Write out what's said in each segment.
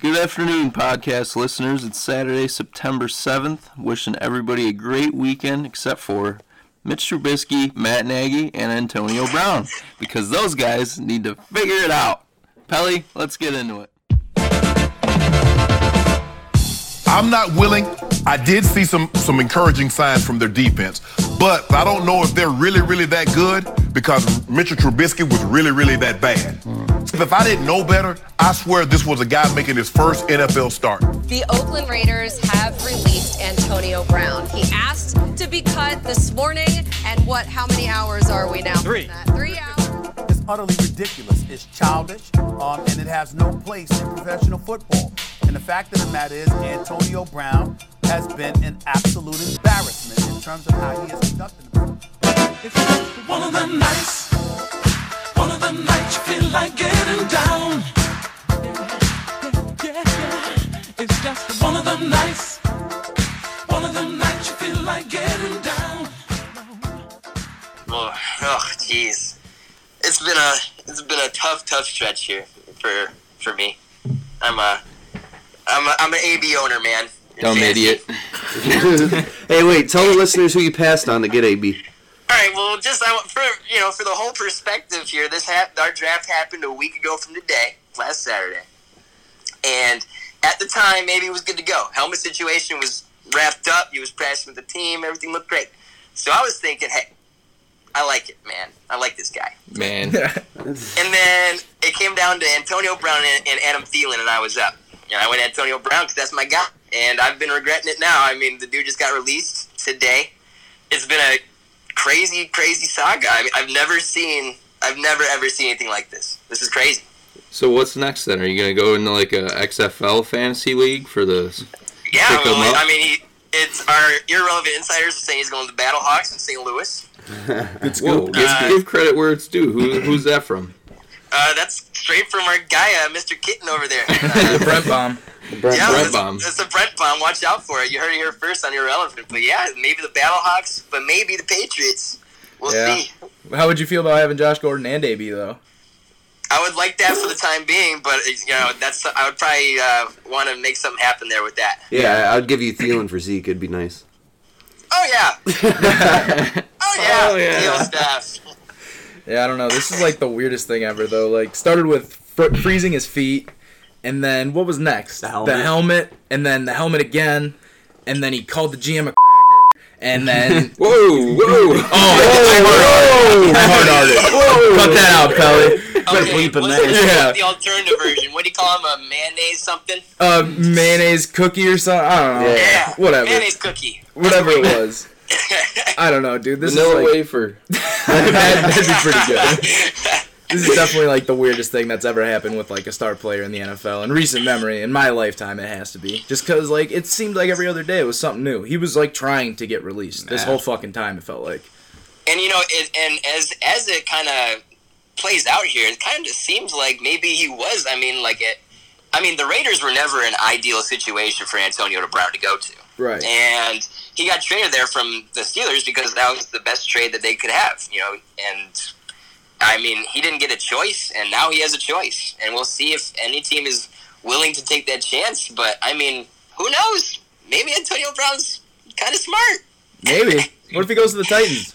Good afternoon, podcast listeners. It's Saturday, September 7th. Wishing everybody a great weekend, except for Mitch Trubisky, Matt Nagy, and Antonio Brown, because those guys need to figure it out. Pelly, let's get into it. I'm not willing. I did see some some encouraging signs from their defense, but I don't know if they're really, really that good because Mitchell Trubisky was really, really that bad. If I didn't know better, I swear this was a guy making his first NFL start. The Oakland Raiders have released Antonio Brown. He asked to be cut this morning, and what? How many hours are we now? Three. from that? Three hours. It's utterly ridiculous. It's childish, um, and it has no place in professional football. And the fact of the matter is, Antonio Brown has been an absolute embarrassment in terms of how he has conducted himself. It's just one of them nights, one of you feel like getting down. Yeah, yeah, yeah. It's just one of them nights, one of them nights you feel like getting down. Oh, oh, jeez. It's been a it's been a tough, tough stretch here for for me. I'm a I'm a, I'm an AB owner, man. Dumb idiot. hey, wait! Tell the listeners who you passed on to get AB. All right, well, just I for you know for the whole perspective here. This hap- our draft happened a week ago from today, last Saturday, and at the time maybe it was good to go. Helmet situation was wrapped up. He was practicing with the team. Everything looked great. So I was thinking, hey, I like it, man. I like this guy. Man. And then it came down to Antonio Brown and, and Adam Thielen, and I was up. And I went Antonio Brown because that's my guy. And I've been regretting it now. I mean, the dude just got released today. It's been a crazy, crazy saga. I mean, I've never seen, I've never ever seen anything like this. This is crazy. So what's next then? Are you gonna go into like a XFL fantasy league for the? Yeah, Pick well, up. I mean, he, it's our irrelevant insiders are saying he's going to the Battlehawks in St. Louis. Whoa, give, Uh, give credit where it's due. Who, who's that from? Uh, that's straight from our guy, uh, Mr. Kitten over there. Uh, Brent Bomb. Brent, Yeah, Brent it's, bomb. it's a Brent bomb. Watch out for it. You heard it here first on Irrelevant. But yeah, maybe the Battlehawks, but maybe the Patriots. We'll Yeah. see. How would you feel about having Josh Gordon and AB though? I would like that for the time being, but you know, that's I would probably uh, want to make something happen there with that. yeah, I'd give you Thielen for Zeke. It'd be nice. Oh yeah. oh yeah. Oh, yeah. Deal staff. Yeah, I don't know. This is like the weirdest thing ever though. Like started with fr- freezing his feet, and then what was next? The helmet. helmet, and then the helmet again, and then he called the GM a cracker, and then Whoa, whoa! oh, I hard hearted. Cut that out, Pelly. Okay, bleep him what's there. the, Yeah. the alternative version? What do you call him? A mayonnaise something? Uh, mayonnaise cookie or something. I don't know. Yeah. Yeah. Whatever. Mayonnaise cookie. Whatever it was. I don't know, dude. This Vanilla is like, wafer. that, that'd be pretty good. This is definitely like the weirdest thing that's ever happened with like a star player in the NFL in recent memory. In my lifetime, it has to be. Just because like it seemed like every other day it was something new. He was like trying to get released this Nah. whole fucking time. It felt like. And you know, it, and as as it kind of plays out here, it kind of seems like maybe he was. I mean, like it. I mean, the Raiders were never an ideal situation for Antonio Brown to go to, Right. and he got traded there from the Steelers because that was the best trade that they could have. You know, and I mean, he didn't get a choice, and now he has a choice, and we'll see if any team is willing to take that chance. But I mean, who knows? Maybe Antonio Brown's kind of smart. Maybe. What if he goes to the Titans?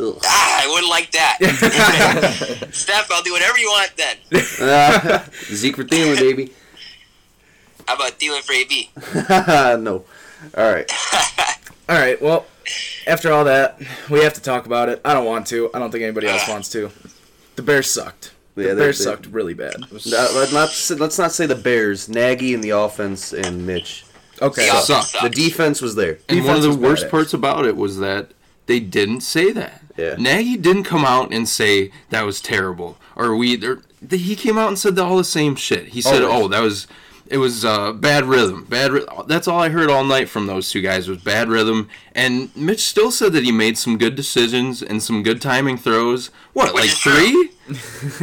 Ah, I wouldn't like that. Steph, I'll do whatever you want then. Uh, Zeke for Thielen, baby. How about Thielen for AB? no. All right. All right. Well, after all that, we have to talk about it. I don't want to. I don't think anybody else ah. wants to. The Bears sucked. The Yeah, Bears they- sucked really bad. Let not say- let's not say the Bears. Nagy and the offense and Mitch. Okay. The offense sucked. The defense was there. And one of the worst badass. parts about it was that they didn't say that. Yeah. Nagy didn't come out and say that was terrible, or we. Or, he came out and said all the same shit. He said, Always. "Oh, that was." It was uh, bad rhythm. Bad. Ry- That's all I heard all night from those two guys was bad rhythm. And Mitch still said that he made some good decisions and some good timing throws. What, Which like three?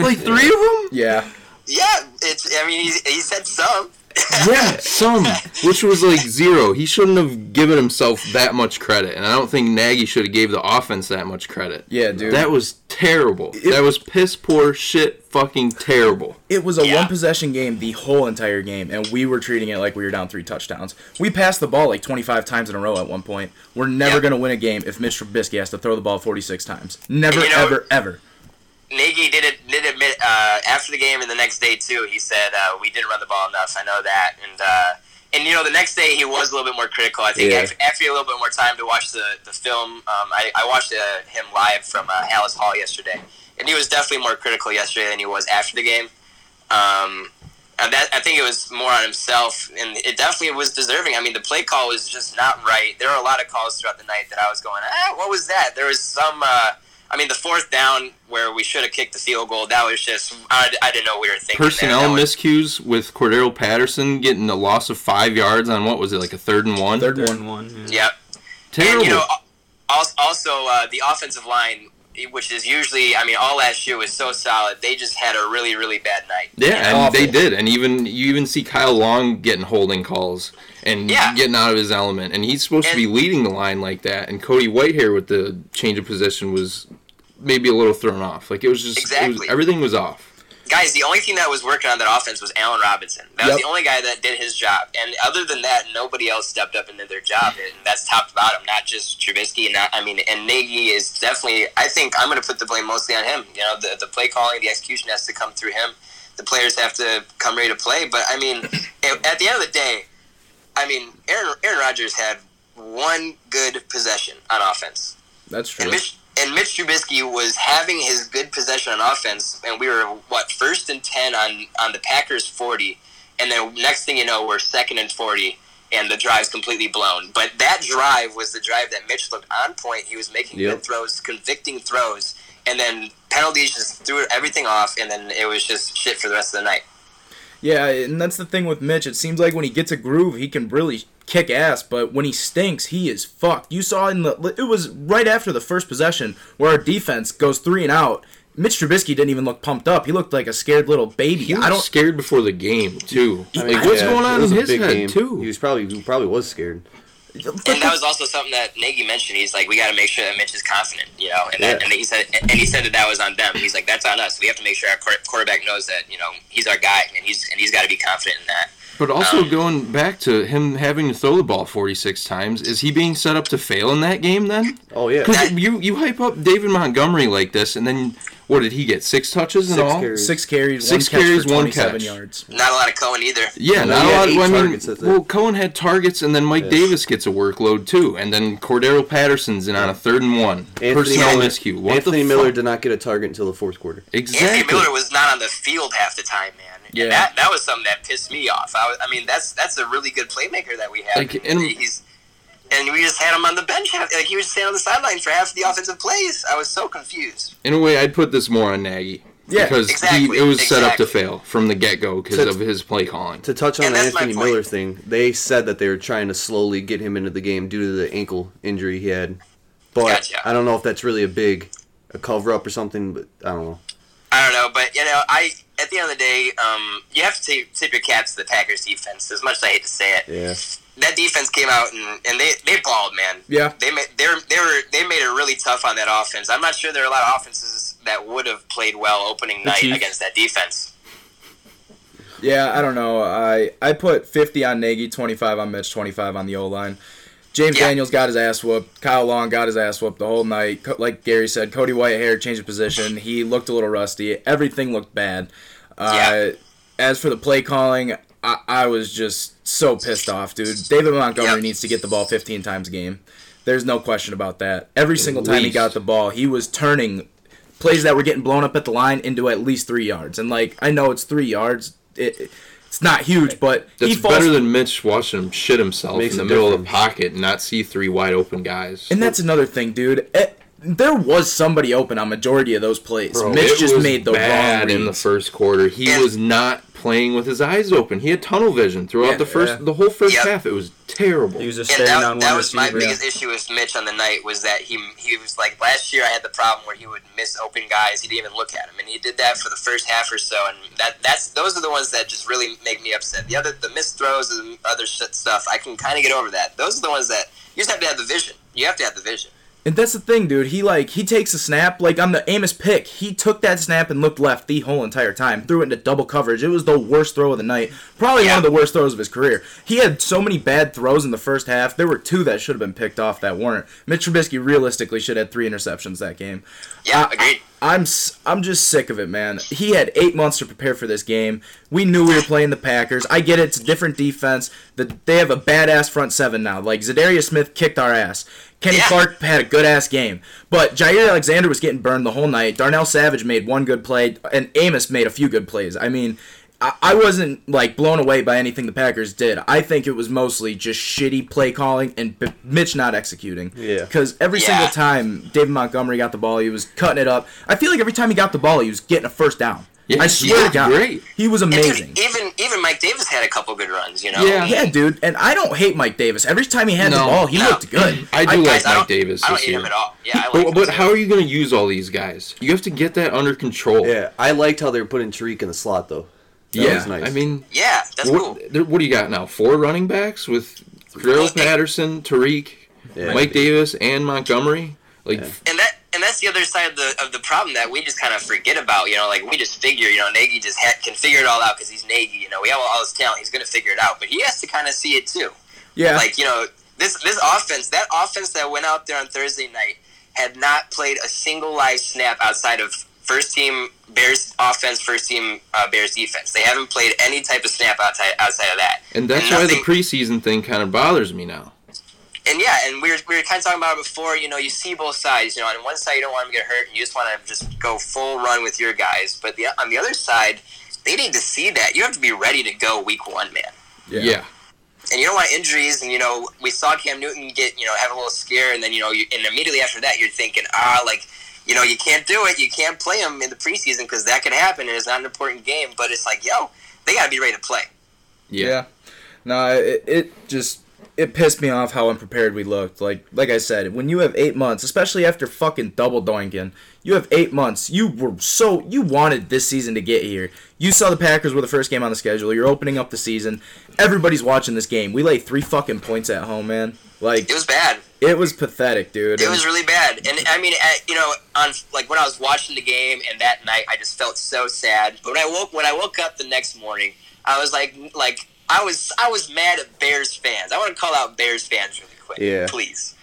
like three of them? Yeah. Yeah, it's. I mean, he, he said some. Yeah, some, which was like zero. He shouldn't have given himself that much credit, and I don't think Nagy should have gave the offense that much credit. Yeah, dude. That was terrible. that was piss poor shit, fucking terrible. It was a Yeah. one possession game the whole entire game, and we were treating it like we were down three touchdowns. We passed the ball like 25 times in a row at one point. We're never Yeah. going to win a game if Mitch Trubisky has to throw the ball 46 times. Never, you know- ever, ever. Nagy did it did admit uh, after the game and the next day too. He said uh, we didn't run the ball enough. I know that, and uh, and you know the next day he was a little bit more critical. I think Yeah. after, after a little bit more time to watch the the film, um, I, I watched uh, him live from uh, Halas Hall yesterday, and he was definitely more critical yesterday than he was after the game. Um, and that I think it was more on himself, and it definitely was deserving. I mean, the play call was just not right. There were a lot of calls throughout the night that I was going, ah, what was that? There was some. Uh, I mean, the fourth down where we should have kicked the field goal, that was just I, I didn't know what we were thinking. there. Personnel was- miscues with Cordarrelle Patterson getting a loss of five yards on what was it like a third and one? Third Third one. and one. Yeah. Yep. Terrible. And you know, also uh, the offensive line, which is usually, I mean, all last year was so solid. They just had a really, really bad night. Yeah, and Awful. they did, and even you even see Kyle Long getting holding calls and Yeah. getting out of his element, and he's supposed to be leading the line like that. And Cody Whitehair with the change of position was maybe a little thrown off. Like it was just it was, Exactly. everything was off. Guys, the only thing that was working on that offense was Allen Robinson. That was the only guy that did his job. And other than that, nobody else stepped up and did their job. And that's top to bottom, not just Trubisky. And not, I mean, and Nagy is definitely. I think I'm going to put the blame mostly on him. You know, the the play calling, the execution has to come through him. The players have to come ready to play. But I mean, at the end of the day, I mean, Aaron Aaron Rodgers had one good possession on offense. That's true. And Mitch, and Mitch Trubisky was having his good possession on offense, and we were what first and ten on on the Packers forty, and then next thing you know, we're second and forty, and the drive's completely blown. But that drive was the drive that Mitch looked on point. He was making Yep. good throws, convicting throws, and then penalties just threw everything off, and then it was just shit for the rest of the night. Yeah, and that's the thing with Mitch. It seems like when he gets a groove, he can really kick ass, but when he stinks, he is fucked. You saw in the it was right after the first possession where our defense goes three and out. Mitch Trubisky didn't even look pumped up. He looked like a scared little baby. He I was don't scared before the game too. I mean, like what's yeah, going on in his head game. too? He was probably he probably was scared. And that was also something that Nagy mentioned. He's like, we got to make sure that Mitch is confident, you know. And, that, Yeah. and he said, and he said that that was on them. He's like, that's on us. We have to make sure our quarterback knows that, you know, he's our guy, and he's and he's got to be confident in that. But also Um, going back to him having to throw the ball 46 times, is he being set up to fail in that game then? Oh yeah. Because you you hype up David Montgomery like this, and then what did he get? Six touches in Six all. carries. six carries, Six one catch carries, for one catch. yards. Not a lot of Cohen either. Yeah, No, not a lot. eight well, I mean, targets, that's it. well, Cohen had targets, and then Mike Yes. Davis gets a workload too, and then Cordarrelle Patterson's in on a third and one. Anthony Personnel Miller, miscue. What Anthony Miller did not get a target until the fourth quarter. Exactly. Anthony Miller was not on the field half the time, man. Yeah. And that that was something that pissed me off. I, was, I mean, that's that's a really good playmaker that we have. Like, and- he's and we just had him on the bench. Like he was just standing on the sideline for half of the offensive plays. I was so confused. In a way, I'd put this more on Nagy. Yeah, because exactly, he, it was set up to fail from the get go because of his play calling. To touch on And the Anthony point. Miller thing, they said that they were trying to slowly get him into the game due to the ankle injury he had. But Gotcha. I don't know if that's really a big a cover up or something. But I don't know. I don't know, but you know, I at the end of the day, um, you have to tip, tip your caps to the Packers defense. As much as I hate to say it, Yeah. That defense came out and, and they they balled, man. Yeah. They made they were, they were they made it really tough on that offense. I'm not sure there are a lot of offenses that would have played well opening night Chiefs. against that defense. Yeah, I don't know. I I put 50 on Nagy, 25 on Mitch, 25 on the O line. James Yeah. Daniels got his ass whooped. Kyle Long got his ass whooped the whole night. Co- Like Gary said, Cody Whitehair changed of position. He looked a little rusty. Everything looked bad. Uh, Yeah. As for the play calling, I, I was just so pissed off, dude. David Montgomery Yep. needs to get the ball 15 times a game. There's no question about that. Every single time he got the ball, he was turning plays that were getting blown up at the line into at least three yards. And like I know it's three yards, it, it's not huge, but That's he falls. better than Mitch watching him shit himself Makes in the a middle of the pocket and not see three wide open guys. and that's another thing, dude. It, there was somebody open on majority of those plays. Bro, Mitch it just was made the bad wrong in the first quarter. He was not playing with his eyes open. He had tunnel vision throughout Yeah, the first, yeah. the whole first Yep. half. It was terrible. He was just And standing that, on that one was my receiver. biggest issue with Mitch on the night was that he he was like last year I had the problem where he would miss open guys he didn't even look at him and he did that for the first half or so and that that's those are the ones that just really make me upset the other the missed throws and other shit stuff I can kind of get over that those are the ones that you just have to have the vision you have to have the vision And that's the thing, dude. He like he takes a snap like on the Amos pick. He took that snap and looked left the whole entire time. Threw it into double coverage. It was the worst throw of the night. Probably Yeah. one of the worst throws of his career. He had so many bad throws in the first half. There were two that should have been picked off that weren't. Mitch Trubisky realistically should have had three interceptions that game. yeah uh, I- agreed I'm I'm just sick of it, man. He had eight months to prepare for this game. We knew we were playing the Packers. I get it; it's a different defense. The, they have a badass front seven now. Like Za'Darius Smith kicked our ass. Kenny Yeah. Clark had a good ass game, but Jaire Alexander was getting burned the whole night. Darnell Savage made one good play, and Amos made a few good plays. I mean. I I wasn't like blown away by anything the Packers did. I think it was mostly just shitty play calling and B- Mitch not executing. Yeah. Because every Yeah. single time David Montgomery got the ball, he was cutting it up. I feel like every time he got the ball, he was getting a first down. Yeah, I he swear was to God, great. he was And dude, amazing. even even Mike Davis had a couple good runs you know Yeah. yeah, dude, and I don't hate Mike Davis. Every time he had the ball, he No. looked good. I do I- like Guys, Mike don't- Davis I don't this hate year. him at all yeah I like But, but how are you going to use all these guys? You have to get that under control. Yeah, I liked how they were putting Tarik in the slot though. That yeah. was nice. I mean, yeah that's what, cool there- what do you got now? Four running backs with Drill Patterson, Tarik, Yeah. Mike Davis, and Montgomery. Like, and that and that's the other side of the of the problem that we just kind of forget about. You know, like we just figure, you know, Nagy just ha- can figure it all out because he's Nagy. You know, we have all this talent; he's going to figure it out. But he has to kind of see it too. yeah, Like you know, this this offense, that offense that went out there on Thursday night had not played a single live snap outside of first team Bears offense, first team uh, Bears defense. They haven't played any type of snap outside outside of that. and that's why the preseason thing kind of bothers me now. and yeah, and we were, we were kind of talking about it before. You know, you see both sides. You know, on one side you don't want them to get hurt, and you just want to just go full run with your guys. But the, on the other side, they need to see that you have to be ready to go week one, man. Yeah. And you don't want injuries. And you know, we saw Cam Newton get you know have a little scare, and then you know, you, and immediately after that, you're thinking, ah, like. You know, you can't do it. You can't play them in the preseason because that could happen, and it's not an important game. But it's like, yo, they got to be ready to play. Yeah. Yeah. No, it, it just it pissed me off how unprepared we looked. Like like I said, when you have eight months, especially after fucking double doinking, you have eight months. You were so you wanted this season to get here. You saw the Packers were the first game on the schedule. You're opening up the season. Everybody's watching this game. We lay three fucking points at home, man. Like It was bad. it was pathetic, dude. It And- was really bad, and I mean, at, you know, on like when I was watching the game, and that night I just felt so sad. But when I woke when I woke up the next morning, I was like, like I was I was mad at Bears fans. I want to call out Bears fans really quick, Yeah. please.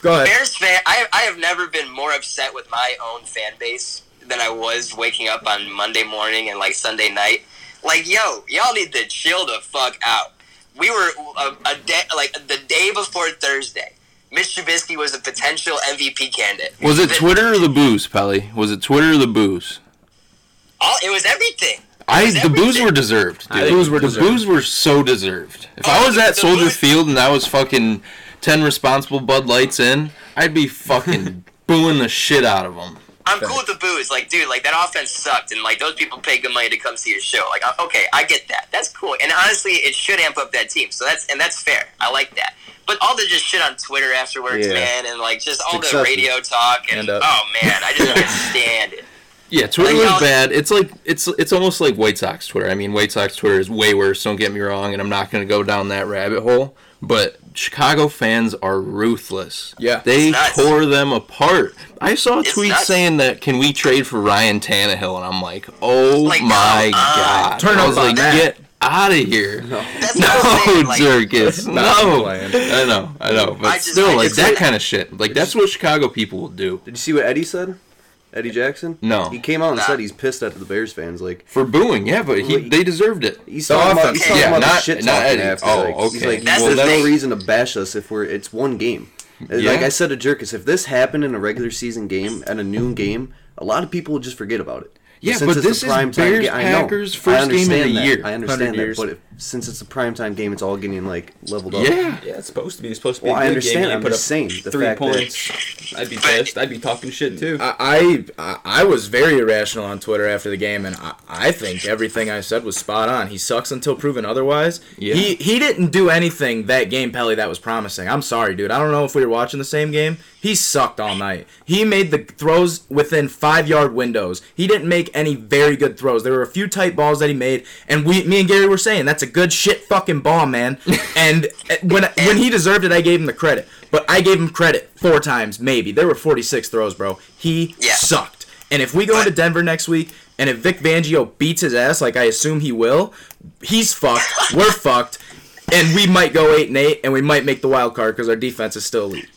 Go ahead. Bears fan, I I have never been more upset with my own fan base than I was waking up on Monday morning and like Sunday night. Like, yo, y'all need to chill the fuck out. We were a, a day like the day before Thursday. Mitch Trubisky was a potential MVP candidate. Was it The- Twitter or the booze, Pelly? Was it Twitter or the booze? All, it was everything. I was the booze were deserved. Dude. The booze were the deserved. booze were so deserved. If I Oh, was at Soldier booze- Field and I was fucking ten responsible Bud Lights in, I'd be fucking booing the shit out of them. I'm cool with the booze. Like, dude, like that offense sucked, and like those people pay good money to come see your show. Like, okay, I get that. That's cool. And honestly, it should amp up that team. So that's and that's fair. I like that. But all the just shit on Twitter afterwards, Yeah. man, and like just all the excessive. radio talk, and, And, oh man, I just can't stand it. Yeah, Twitter Like, was bad. It's like it's it's almost like White Sox Twitter. I mean, White Sox Twitter is way worse. Don't get me wrong, and I'm not going to go down that rabbit hole. But Chicago fans are ruthless. Yeah. they tore them apart. I saw a It's tweet nuts. saying that can we trade for Ryan Tannehill, and I'm like, oh Like, my come on. Uh, god! Turn I was like, that. get out of here. That's No, what I'm. Like, No. I know, I know. But I just- still, I like that kind of shit. Like that's what Chicago people will do. Did you see what Eddie said? Eddie Jackson? No. He came out and Nah. said he's pissed at the Bears fans. Like For booing, yeah, but he, Wait. they deserved it. he's The talking about, offense. he's talking Yeah, about not- the shit not talking Eddie. after. Oh, like, He's like, That's there's the no thing. reason to bash us if we're it's one game. And Like Yeah. I said to Jerkus, if this happened in a regular season game and a noon game, a lot of people would just forget about it. Yeah, Since but it's a this is prime time Bears game- I know. Packers I first game of understand the that. year. I 100 understand that, years. but if since it's a primetime game, it's all getting like leveled up. Yeah, yeah, it's supposed to be. It's supposed to be. Well, a I good understand. Game. I'm put just up saying the three fact points. I'd be pissed. I'd be talking shit too. I, I I was very irrational on Twitter after the game, and I, I think everything I said was spot on. He sucks until proven otherwise. Yeah. He he didn't do anything that game, Pelly, that was promising. I'm sorry, dude. I don't know if we were watching the same game. He sucked all night. He made the throws within five yard windows. He didn't make any very good throws. There were a few tight balls that he made, and we, me and Gary were saying that's a good shit fucking bomb, man. and uh, when when he deserved it, I gave him the credit. But I gave him credit four times, maybe. There were 46 throws, bro. He Yeah. sucked. And if we go into Denver next week, and if Vic Fangio beats his ass, like I assume he will, he's fucked. We're fucked. And we might go eight and eight, and we might make the wild card because our defense is still elite.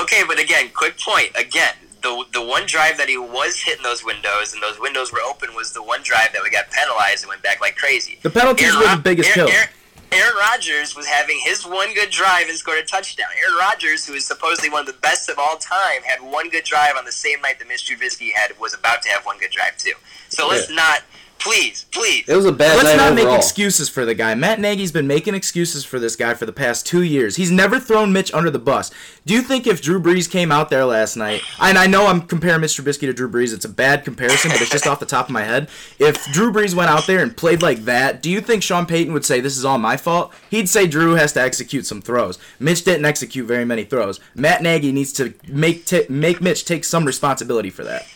Okay, but again, quick point. Again, the the one drive that he was hitting those windows and those windows were open was the one drive that we got penalized and went back like crazy. The penalties Aaron were the biggest Aaron, kill. Aaron, Aaron Rodgers was having his one good drive and scored a touchdown. Aaron Rodgers, who is supposedly one of the best of all time, had one good drive on the same night that Mitch Trubisky had was about to have one good drive too. So let's not, please, please. It was a bad Let's night not overall. make excuses for the guy. Matt Nagy's been making excuses for this guy for the past two years. He's never thrown Mitch under the bus. Do you think if Drew Brees came out there last night, and I know I'm comparing Mr. Trubisky to Drew Brees, it's a bad comparison, but it's just off the top of my head. If Drew Brees went out there and played like that, do you think Sean Payton would say this is all my fault? He'd say Drew has to execute some throws. Mitch didn't execute very many throws. Matt Nagy needs to make t- make Mitch take some responsibility for that.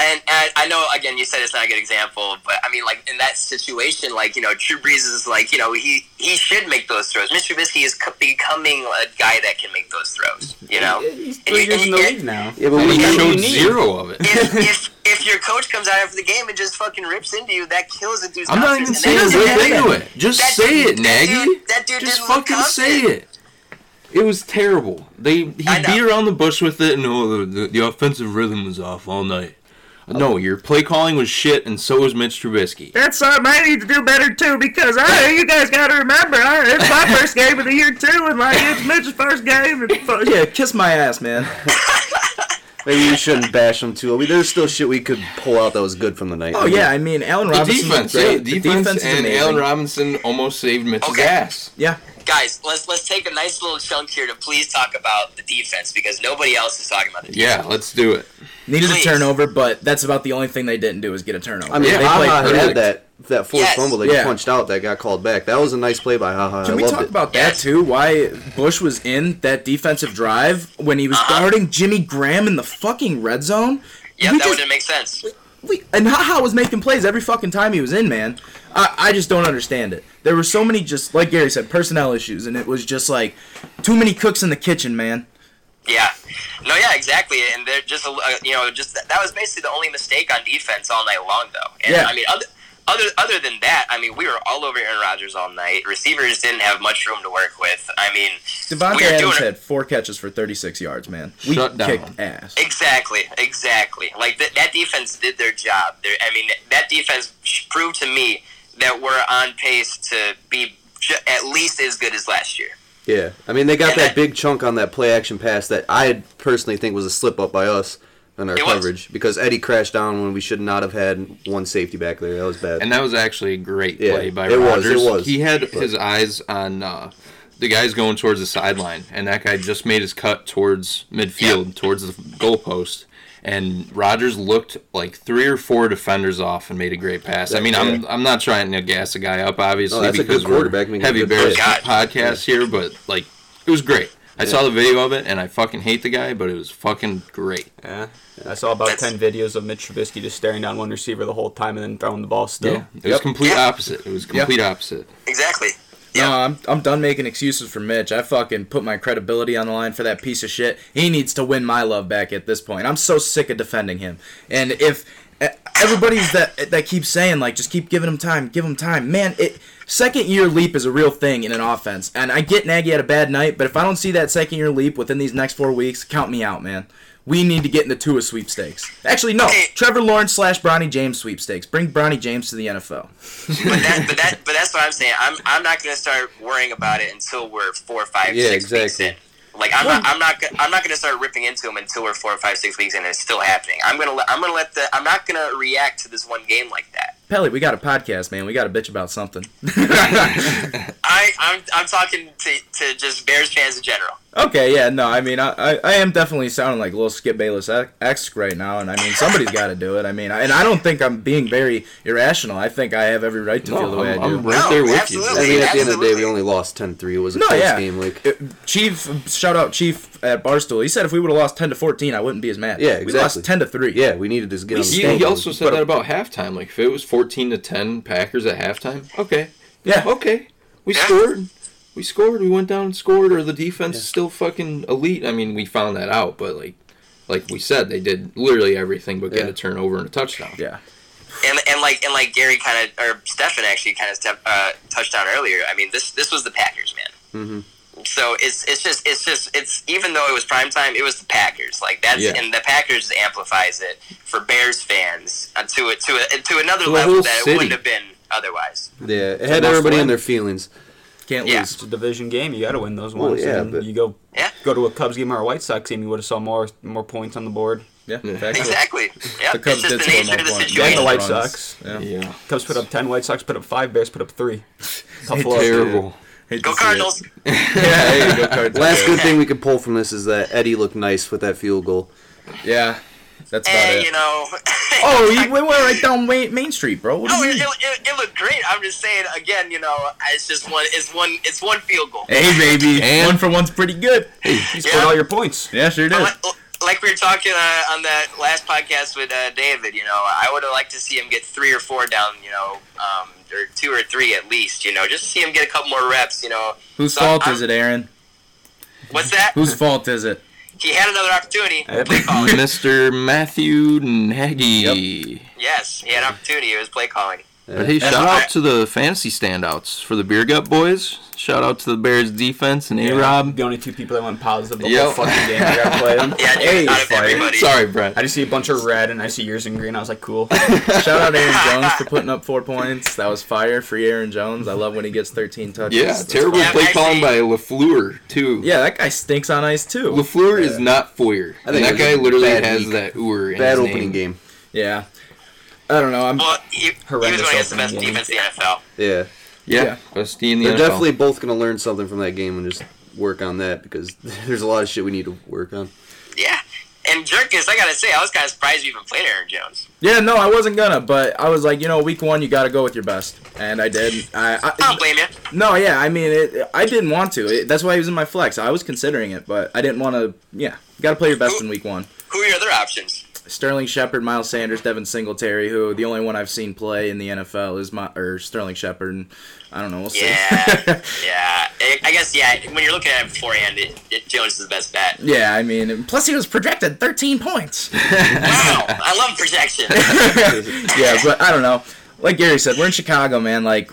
And, and I know again you said it's not a good example, but I mean like in that situation, like you know, Drew Brees is like you know he he should make those throws. Mr. Trubisky is co- becoming a guy that can make those throws. You know, He's And three years and in the league now. Yeah, but And we he showed showed you need- zero of it. if, if if your coach comes out after the game and just fucking rips into you, that kills it, dude's I'm not even saying And that rip into it. Just that say dude- it, that Nagy. dude- that dude Just didn't look fucking say it. It was terrible. They he I know. beat around the bush with it, and oh, the, the, the offensive rhythm was off all night. Uh, no, your play calling was shit, and so was Mitch Trubisky. That's something I need to do better too because I, you guys got to remember, I, it's my first game of the year too, and like it's Mitch's first game. And, yeah, kiss my ass, man. Maybe we shouldn't bash them too. I mean, there's still shit we could pull out that was good from the night. Oh yeah, I mean Allen The Robinson defense, was yeah, great. defense, the defense and amazing. Allen Robinson almost saved Mitch's Okay. ass. yeah, Guys, let's let's take a nice little chunk here to please talk about the defense because nobody else is talking about the defense. Yeah, let's do it. needed Please. a turnover, but that's about the only thing they didn't do is get a turnover. I mean, Yeah, they they played Haha had that that forced Yes. fumble that Yeah. he punched out that got called back. That was a nice play by Haha. Can I we loved talk it. about that Yes. too? Why Bush was in that defensive drive when he was Uh-huh. guarding Jimmy Graham in the fucking red zone? Yeah, that just- wouldn't make sense. And Haha was making plays every fucking time he was in, man. I, I just don't understand it. There were so many just like Gary said, personnel issues, and it was just like too many cooks in the kitchen, man. Yeah, no, yeah, exactly, and they're just, a- uh, you know, just that was basically the only mistake on defense all night long, though. And Yeah. I mean, other, other, other than that, I mean, we were all over Aaron Rodgers all night. Receivers didn't have much room to work with. I mean, Davante we Adams doing had four catches for 36 yards, man. We Shut down. kicked ass. exactly, exactly. Like that, that defense did their job. They're, I mean, that defense proved to me that we're on pace to be ju- at least as good as last year. Yeah, I mean they got And that that- big chunk on that play action pass that I personally think was a slip up by us on our It was. coverage because Eddie crashed down when we should not have had one safety back there. That was bad. And that was actually a great Yeah, play by it was, it was. He had But- his eyes on uh, the guys going towards the sideline, and that guy just made his cut towards midfield, towards the goalpost. And Rodgers looked like three or four defenders off and made a great pass. I mean, I'm I'm not trying to gas a guy up, obviously, No, a good because we're a heavy Bears play. podcast here, but like it was great. I saw the video of it, and I fucking hate the guy, but it was fucking great. Yeah. I saw about That's- 10 videos of Mitch Trubisky just staring down one receiver the whole time and then throwing the ball still. Yeah, it was Yep. complete Yeah. opposite. It was complete opposite. Exactly. No, I'm, I'm done making excuses for Mitch. I fucking put my credibility on the line for that piece of shit. He needs to win my love back at this point. I'm so sick of defending him. And if everybody's that that keeps saying like just keep giving him time, give him time. Man, it second year leap is a real thing in an offense. And I get Nagy had a bad night, but if I don't see that second year leap within these next 4 weeks, count me out, man. We need to get in the Tua sweepstakes. Actually, no. Trevor Lawrence slash Bronny James sweepstakes. Bring Bronny James to the NFL. but that, but that, but that's what I'm saying. I'm, I'm not gonna start worrying about it until we're four, five, Yeah, six weeks exactly. in. Like I'm not, I'm not, I'm not gonna start ripping into him until we're four, five, six weeks in. and It's still happening. I'm gonna, let, I'm gonna let the, I'm not gonna react to this one game like that. Pelly, we got a podcast, man. We got to bitch about something. I, I'm, I'm talking to, to just Bears fans in general. Okay, yeah, no, I mean, I, I, I am definitely sounding like a little Skip Bayless X right now, and I mean, somebody's got to do it. I mean, I, and I don't think I'm being very irrational. I think I have every right to No, feel the way I'm- I do. I'm right No, there with you. I mean, at the end of the day, we only lost 10-3. It was a No, close yeah. game. Like, It- Chief, shout out Chief at Barstool. He said if we would have lost ten to fourteen, I wouldn't be as mad. yeah, We exactly. lost ten to three. Yeah, we needed to get on the He, he also said that about halftime. Like if it was fourteen to ten Packers at halftime, okay, Yeah. okay, we scored, we scored, we went down and scored, or the defense is still fucking elite. I mean, we found that out, but like, like we said, they did literally everything but get a turnover and a touchdown. Yeah. And, and like and like Gary kind of or Stefan actually kind of step, uh, touched on earlier. I mean, this this was the Packers, man. hmm So it's it's just it's just it's even though it was prime time, it was the Packers. Like that's Yeah. and the Packers amplifies it for Bears fans uh, to it to a, to another the level that city. it wouldn't have been otherwise. Yeah, it a had everybody in their feelings. Can't Yeah. lose. It's a division game. You got to win those Well, ones. yeah, and but- you go Yeah. go to a Cubs game or a White Sox game, you would have saw more more points on the board. Yeah, Yeah. Exactly. Yeah. The Cubs did the score nature more points. Yeah, the White runs. Sox. Yeah. Yeah, Cubs put up ten, White Sox put up five, Bears put up three. Tough Hate to look. see it. terrible. Go. Cardinals. yeah, hey, go Cards. Last good thing we could pull from this is that Eddie looked nice with that field goal. Yeah, that's about And it. you know. Oh, you we went right down Main, Main Street, bro. What No, it, mean? it, it, it looked great. I'm just saying again. You know, it's just one. It's one. It's one field goal. Hey, baby, And- one for one's pretty good. Hey, you scored Yeah. all your points. Yeah, sure did. Like, like we were talking uh, on that last podcast with uh, David, you know, I would have liked to see him get three or four down, you know, um, or two or three at least, you know, just to see him get a couple more reps, you know. Whose So fault I'm- is it, Aaron? What's that? Whose fault is it? He had another opportunity. Play calling. Mr. Matthew Nagy. yes, he had an opportunity. It was play calling. But hey, shout out to the fantasy standouts for the Beer Gut boys. Shout out to the Bears defense and A Rob. The only two people that went positive the Yep. whole fucking game. I gotta play them. Yeah, hey, out everybody. Sorry, Brent. I just see a bunch of red and I see yours in green. I was like, cool. Shout out Aaron Jones for putting up four points. That was fire. Free Aaron Jones. I love when he gets 13 touches. Yeah, That's terrible Yeah, play calling by Lafleur too. Yeah, that guy stinks on ice too. Lafleur is not Foyer. I And think that guy literally has week. that Ur in Bad his opening name. game. Yeah. I don't know. I'm Well, he, he was Horrendous going against the best defense in the NFL. Yeah. Yeah, Yeah. best D in the They're NFL. definitely both going to learn something from that game and just work on that because there's a lot of shit we need to work on. Yeah. And Jerkins, I gotta say, I was kind of surprised you even played Aaron Jones. Yeah, no, I wasn't gonna, but I was like, you know, week one, you got to go with your best, and I did. I, I I don't blame you. no, yeah, I mean, it, I didn't want to. It, that's why he was in my flex. I was considering it, but I didn't want to. Yeah, got to play your best in week one. Who are your other options? Sterling Shepard, Miles Sanders, Devin Singletary, who the only one I've seen play in the NFL is my or Sterling Shepard. And I don't know. We'll see. Yeah, yeah. I I guess yeah. When you're looking at it beforehand, it, it, Jones is the best bet. yeah, I mean, plus he was projected 13 points. Wow, I love projection. yeah, but I don't know. Like Gary said, we're in Chicago, man. Like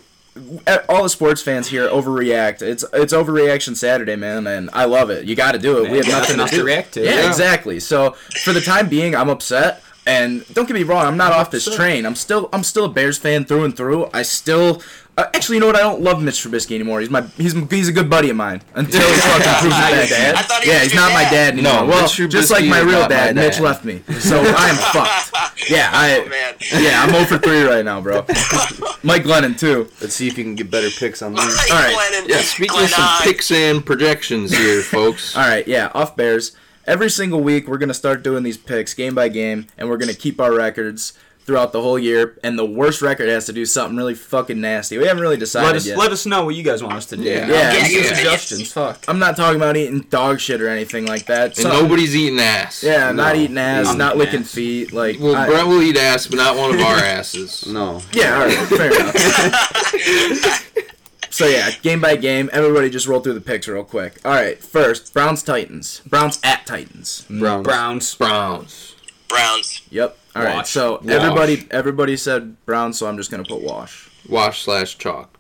all the sports fans here overreact. It's it's overreaction Saturday, man, and I love it. You got to do it. we have nothing to to do. react to. Yeah, Yeah. exactly. So for the time being, I'm upset. And don't get me wrong, I'm not off this train. I'm still I'm still a Bears fan through and through. I still uh, actually, you know what? I don't love Mitch Trubisky anymore. He's my he's he's a good buddy of mine until he fucking proves Not that. dad? I thought he Yeah, was he's your not my dad. dad anymore. No, well, Mitch just like my is real not my dad, Mitch dad. left me. So I am fucked. Yeah, I Oh, man. yeah, I'm 0 for 3 right now, bro. Mike Glennon, too. Let's see if you can get better picks on these. All right. Glennon, Yeah, speaking of some picks and projections here, folks. All right, yeah, off Bears. Every single week, we're going to start doing these picks game by game, and we're going to keep our records throughout the whole year. And the worst record has to do something really fucking nasty. We haven't really decided Let us yet. let us know what you guys want us to do. Yeah. Yeah, Give us yeah. some suggestions. Fuck. I'm not talking about eating dog shit or anything like that. And nobody's eating ass. Yeah, not eating ass, I'm not licking ass. feet. Like, Well, I- Brent will eat ass, but not one of our asses. No. Yeah, all right, fair enough. so yeah, game by game, everybody just roll through the picks real quick. All right, first Browns Titans. Browns at Titans. Browns. Browns. Browns. Browns. Yep. All right. Wash. So Wash. everybody everybody said Browns, so I'm just gonna put wash. Wash slash chalk.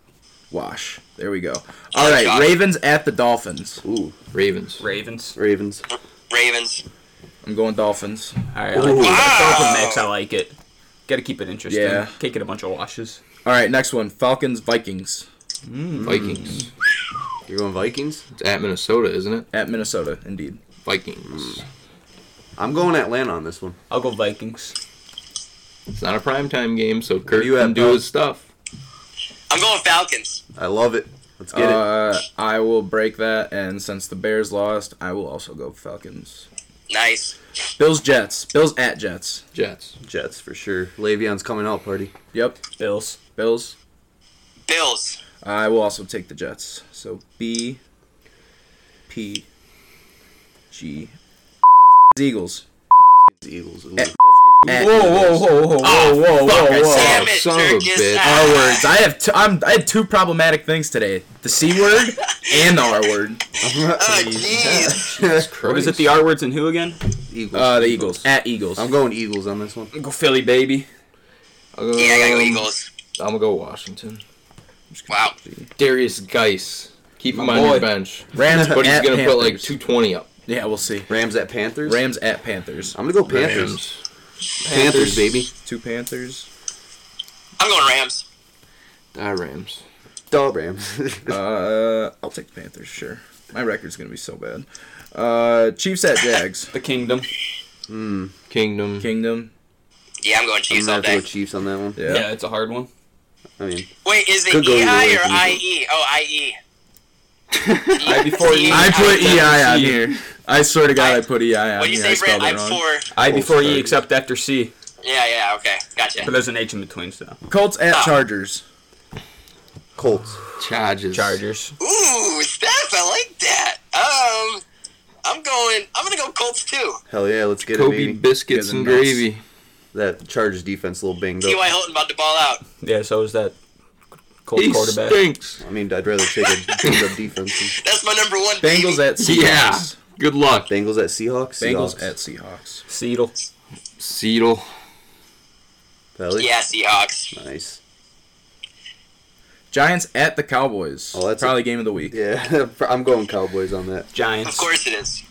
Wash. There we go. All right, Chalk. Ravens at the Dolphins. Ooh, Ravens. Ravens. Ravens. Ravens. I'm going Dolphins. All right. I like that Dolphin mix. I like it. Got to keep it interesting. Yeah. Can't get a bunch of washes. All right, next one, Falcons Vikings mm. Vikings. You're going Vikings? It's at Minnesota, isn't it? at Minnesota, indeed. Vikings. I'm going Atlanta on this one. I'll go Vikings. It's not a primetime game, so Kirk you can at, do Bob? his stuff. I'm going Falcons. I love it. Let's get it. Uh, I will break that, and since the Bears lost, I will also go Falcons. Nice. Bills Jets. Bills at Jets. Jets. Jets for sure. Le'Veon's coming out party. Yep. Bills. Bills. Bills. I will also take the Jets. So B P G Eagles. Eagles. Ooh. At Whoa, whoa, whoa, whoa, whoa, whoa, whoa, whoa. Son of a bitch. R words. I have t- I'm, I had two problematic things today: the C word and the R word. Oh, jeez. Jesus What is it? The R words and who again? Eagles. Uh, the Eagles at Eagles. I'm going Eagles on this one. Go Philly, baby. I'll go, Yeah, I gotta go Eagles. I'm gonna go Washington. Wow. Derrius Guice. Keep him My on your bench. Rams But he's gonna put like 220 up. Yeah, we'll see. Rams at Panthers. Rams at Panthers. I'm gonna go Panthers. Rams. Panthers, baby. Two Panthers. I'm going Rams. Die Rams. Dog Rams. Uh, I'll take the Panthers. Sure. My record's gonna be so bad. Uh, Chiefs at Jags. The Kingdom. Kingdom. Kingdom. Yeah, I'm going Chiefs I'm Chiefs gonna all have to go. Chiefs on that one. Yeah. Yeah, it's a hard one. I mean, Wait, is it Could go either EI or for. IE? Oh, IE. I before E. I put EI on here. I swear to God, I put EI on What do you here. I say, Brent? spelled it I wrong. before. I before E except after C. Yeah, yeah, okay. Gotcha. But there's an H in between, so. Colts at Oh. Chargers. Colts. Chargers. Chargers. Ooh, Steph, I like that. Um, I'm going. I'm gonna go Colts too. Hell yeah, let's get it, Kobe baby. biscuits Guys and nuts. gravy. That Chargers defense a little banged T.Y. up. Hilton about to ball out. Yeah, so is that Colts He quarterback. stinks. I mean, I'd rather take a banged up defense. That's my number one. Bengals baby. at Seahawks. Yeah. Good luck. Bengals at Seahawks. Bengals Seahawks. at Seahawks. Seattle. Seattle. Pelly. Yeah, Seahawks. Nice. Giants at the Cowboys. Oh, that's probably a- game of the week. Yeah, I'm going Cowboys on that. Giants. Of course it is.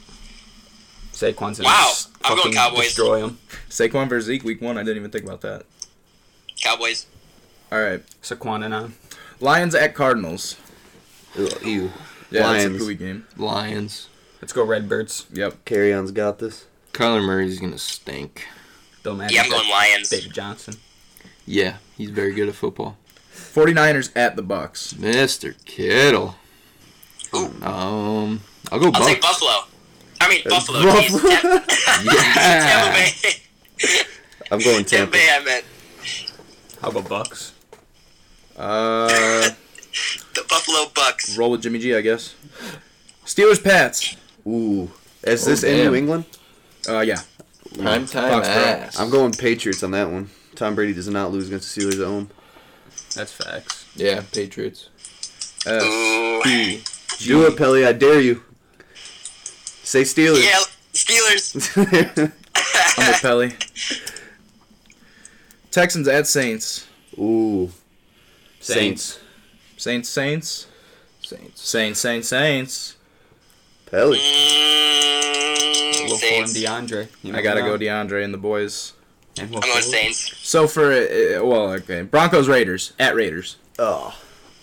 Saquon's gonna Wow, s- I'm going fucking Cowboys. Destroy them. Saquon versus Zeke week one. I didn't even think about that. Cowboys. All right. Saquon and on. Lions at Cardinals. Ew. Ew. Yeah, Lions. that's a pooey game. Lions. Let's go Redbirds. Yep. Kerryon's got this. Kyler Murray's gonna stink. Don't matter. Yeah, I'm going Lions. David Johnson. Yeah, he's very good at football. 49ers at the Bucks. Mr. Kittle. Ooh. Um, I'll go I'll Bucks. take Buffalo. I mean Buffalo. Buffalo. Jeez, Tampa, Tampa Yeah. Bay. I'm going Tampa Tampa. Bay. I meant How about Bucks? Uh, the Buffalo Bucks. roll with Jimmy G, I guess. Steelers Pats. Ooh. Is this Oh, in. New England? Uh, yeah. Prime time ass. I'm going Patriots on that one. Tom Brady does not lose against the Steelers at home. That's facts. Yeah, Patriots. S Ooh. P. Do it, Pelly. I dare you. Say Steelers. Yeah, Steelers. I'm with Pelly. Texans at Saints. Ooh. Saints. Saints, Saints. Saints. Saints, Saints, Saints. Pelly. Look Saints. DeAndre. You I gotta go. DeAndre and the boys. And I'm going Saints. So for uh, well, okay, Broncos Raiders at Raiders. Oh,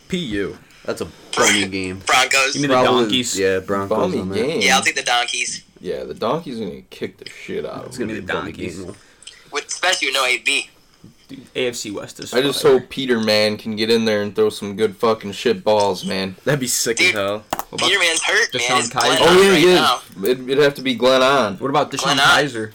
Pu. that's a bummy game. Broncos. Give me the Probably- donkeys. Yeah, Broncos Bummy on that. game. Yeah, I'll take the donkeys. Yeah, the donkey's are gonna kick the shit out of It's gonna be a the bummy donkeys. game. With especially with no AB. Dude, AFC West is. I just fire. hope Peterman can get in there and throw some good fucking shit balls, man. That'd be sick as hell. What about, Peterman's hurt, man. DeShone It's Kizer? Oh yeah, he now. is. It, it'd have to be Glennon. what about Why DeShone not? Kizer?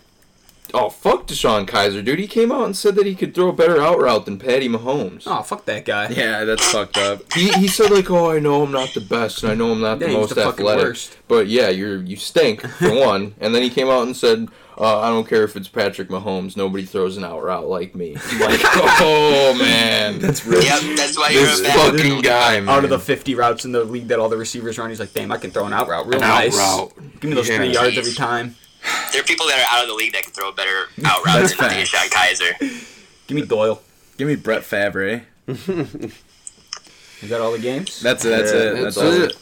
Oh fuck DeShone Kizer, dude. He came out and said that he could throw a better out route than Patty Mahomes. Oh, fuck that guy. Yeah, that's fucked up. He, he said like, oh, I know I'm not the best, and I know I'm not Yeah, the he's most the fucking athletic, worst. but yeah, you're you stink for one. And then he came out and said, uh, I don't care if it's Patrick Mahomes, nobody throws an out route like me. I'm like, oh man, That's real. Yep, that's why you're this a bad. fucking guy, man. Out of the 50 routes in the league that all the receivers run, he's like, damn, I can throw an out route real An out nice. route. Give me those Yeah. three yards every time. There are people that are out of the league that can throw a better out route That's than. DeShone Kizer. Give me Doyle. Give me Brett Favre. Is that all the games? That's it. That's Yeah, it. That's That's, all. it.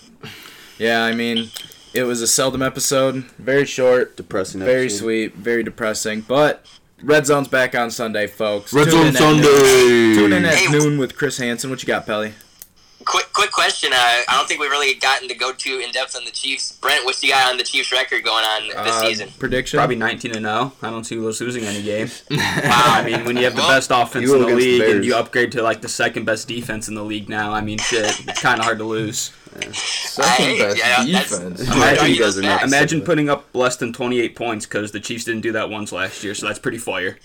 Yeah, I mean, it was a seldom episode. Very short. Depressing. Very episode. sweet. Very depressing. But Red Zone's back on Sunday, folks. Red Tune Zone in Sunday. noon- Tune in at Hey. noon with Chris Hansen. What you got, Pelly? quick quick question. Uh, I don't think we've really gotten to go too in depth on the Chiefs. Brent, what's you got on the Chiefs record going on this Uh, season? Prediction? Probably 19 and 0. I don't see us losing any game. I mean, when you have the best offense you in the against the league and you upgrade to like the second best defense in the league now, I mean, shit, it's kind of hard to lose. Second best yeah, defense. Imagine you guys are not- Imagine putting up less than 28 points because the Chiefs didn't do that once last year, so that's pretty fire.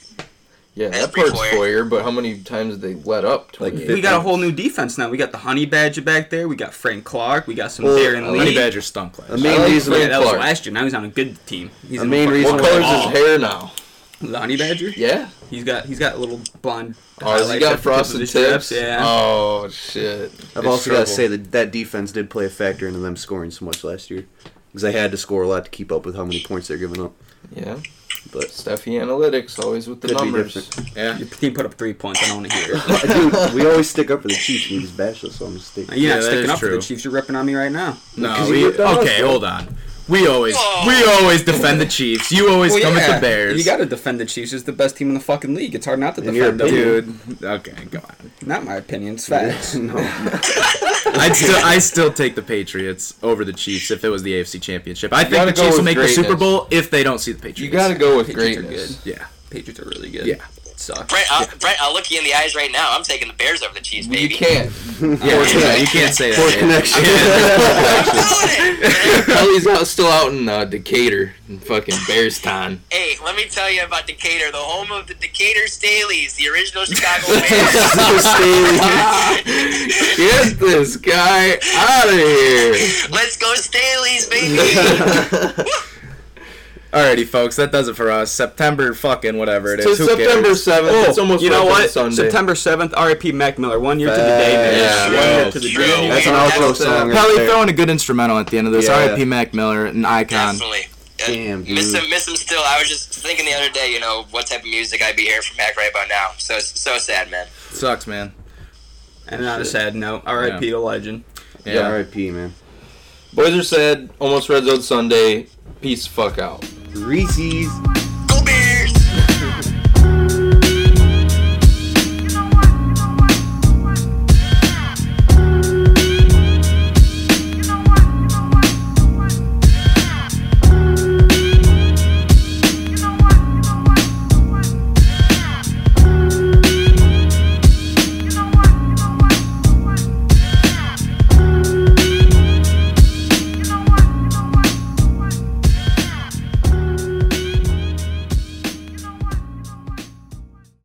Yeah, That's that part's pretty foyer, but how many times did they let up? 28? We got a whole new defense now. We got the Honey Badger back there. We got Frank Clark. We got some Well, Darren Honey Badger stunk last The year. main I like reason Yeah, Frank that was Clark. last year. Now he's on a good team. He's The main reason What why- color's ball. his hair now? The Honey Badger. Yeah. He's got he's got a little blonde. Oh, has he highlights got at the tip of frosted his tips? straps, Yeah. Oh shit. I've It's also got to say that that defense did play a factor into them scoring so much last year. Because they had to score a lot to keep up with how many points they're giving up. Yeah. But Steffi Analytics always with the numbers. Yeah. Your team put up three points. I don't want to hear it. Dude, we always stick up for the Chiefs and you just bash us, so I'm just sticking. You're Yeah, not that sticking is up for true. the Chiefs. You're ripping on me right now. No, we, ripped us, okay, hold on. We always Whoa. we always defend the Chiefs. You always Well, come yeah, at the Bears. You got to defend the Chiefs. It's the best team in the fucking league. It's hard not to In your defend them. Dude, okay, go on. Not my opinion. It's facts. no. I'd still, I still take the Patriots over the Chiefs if it was the AFC Championship. I think the Chiefs will with make the. Super Bowl if they don't see the Patriots. You gotta go with Patriots are greatness. good. Yeah. Patriots are really good. Yeah. Suck. Brent, I'll, Brent, I'll look you in the eyes right now. I'm taking the Bears over the Chiefs, baby. You can't. Yeah, yeah, you can't say that. Poor man. connection. I'm doing it. Kelly's out still out in uh, Decatur in fucking Bears town. Hey, let me tell you about Decatur, the home of the Decatur Staleys, the original Chicago Bears. Get this guy out of here. Let's go Staleys, baby. Alrighty, folks, that does it for us. September fucking whatever it is. So. Who September cares? seventh. Oh, it's almost you know what? Sunday. September 7th, RIP Mac Miller. One year to the day, man. Yeah, One year to the True. day. That's an outro the- song. right Probably there. throwing a good instrumental at the end of this. Yeah. R.I.P. Mac Miller, an icon. Definitely. Uh, Damn, Miss him, miss him still. I was just thinking the other day, you know, what type of music I'd be hearing from Mac right about now. So it's so sad, man. Sucks, man. And on a sad note, RIP to legend. Yeah, Yeah. R.I.P. man. Boys are said. Almost Red Zone Sunday. Peace fuck out. Reese's.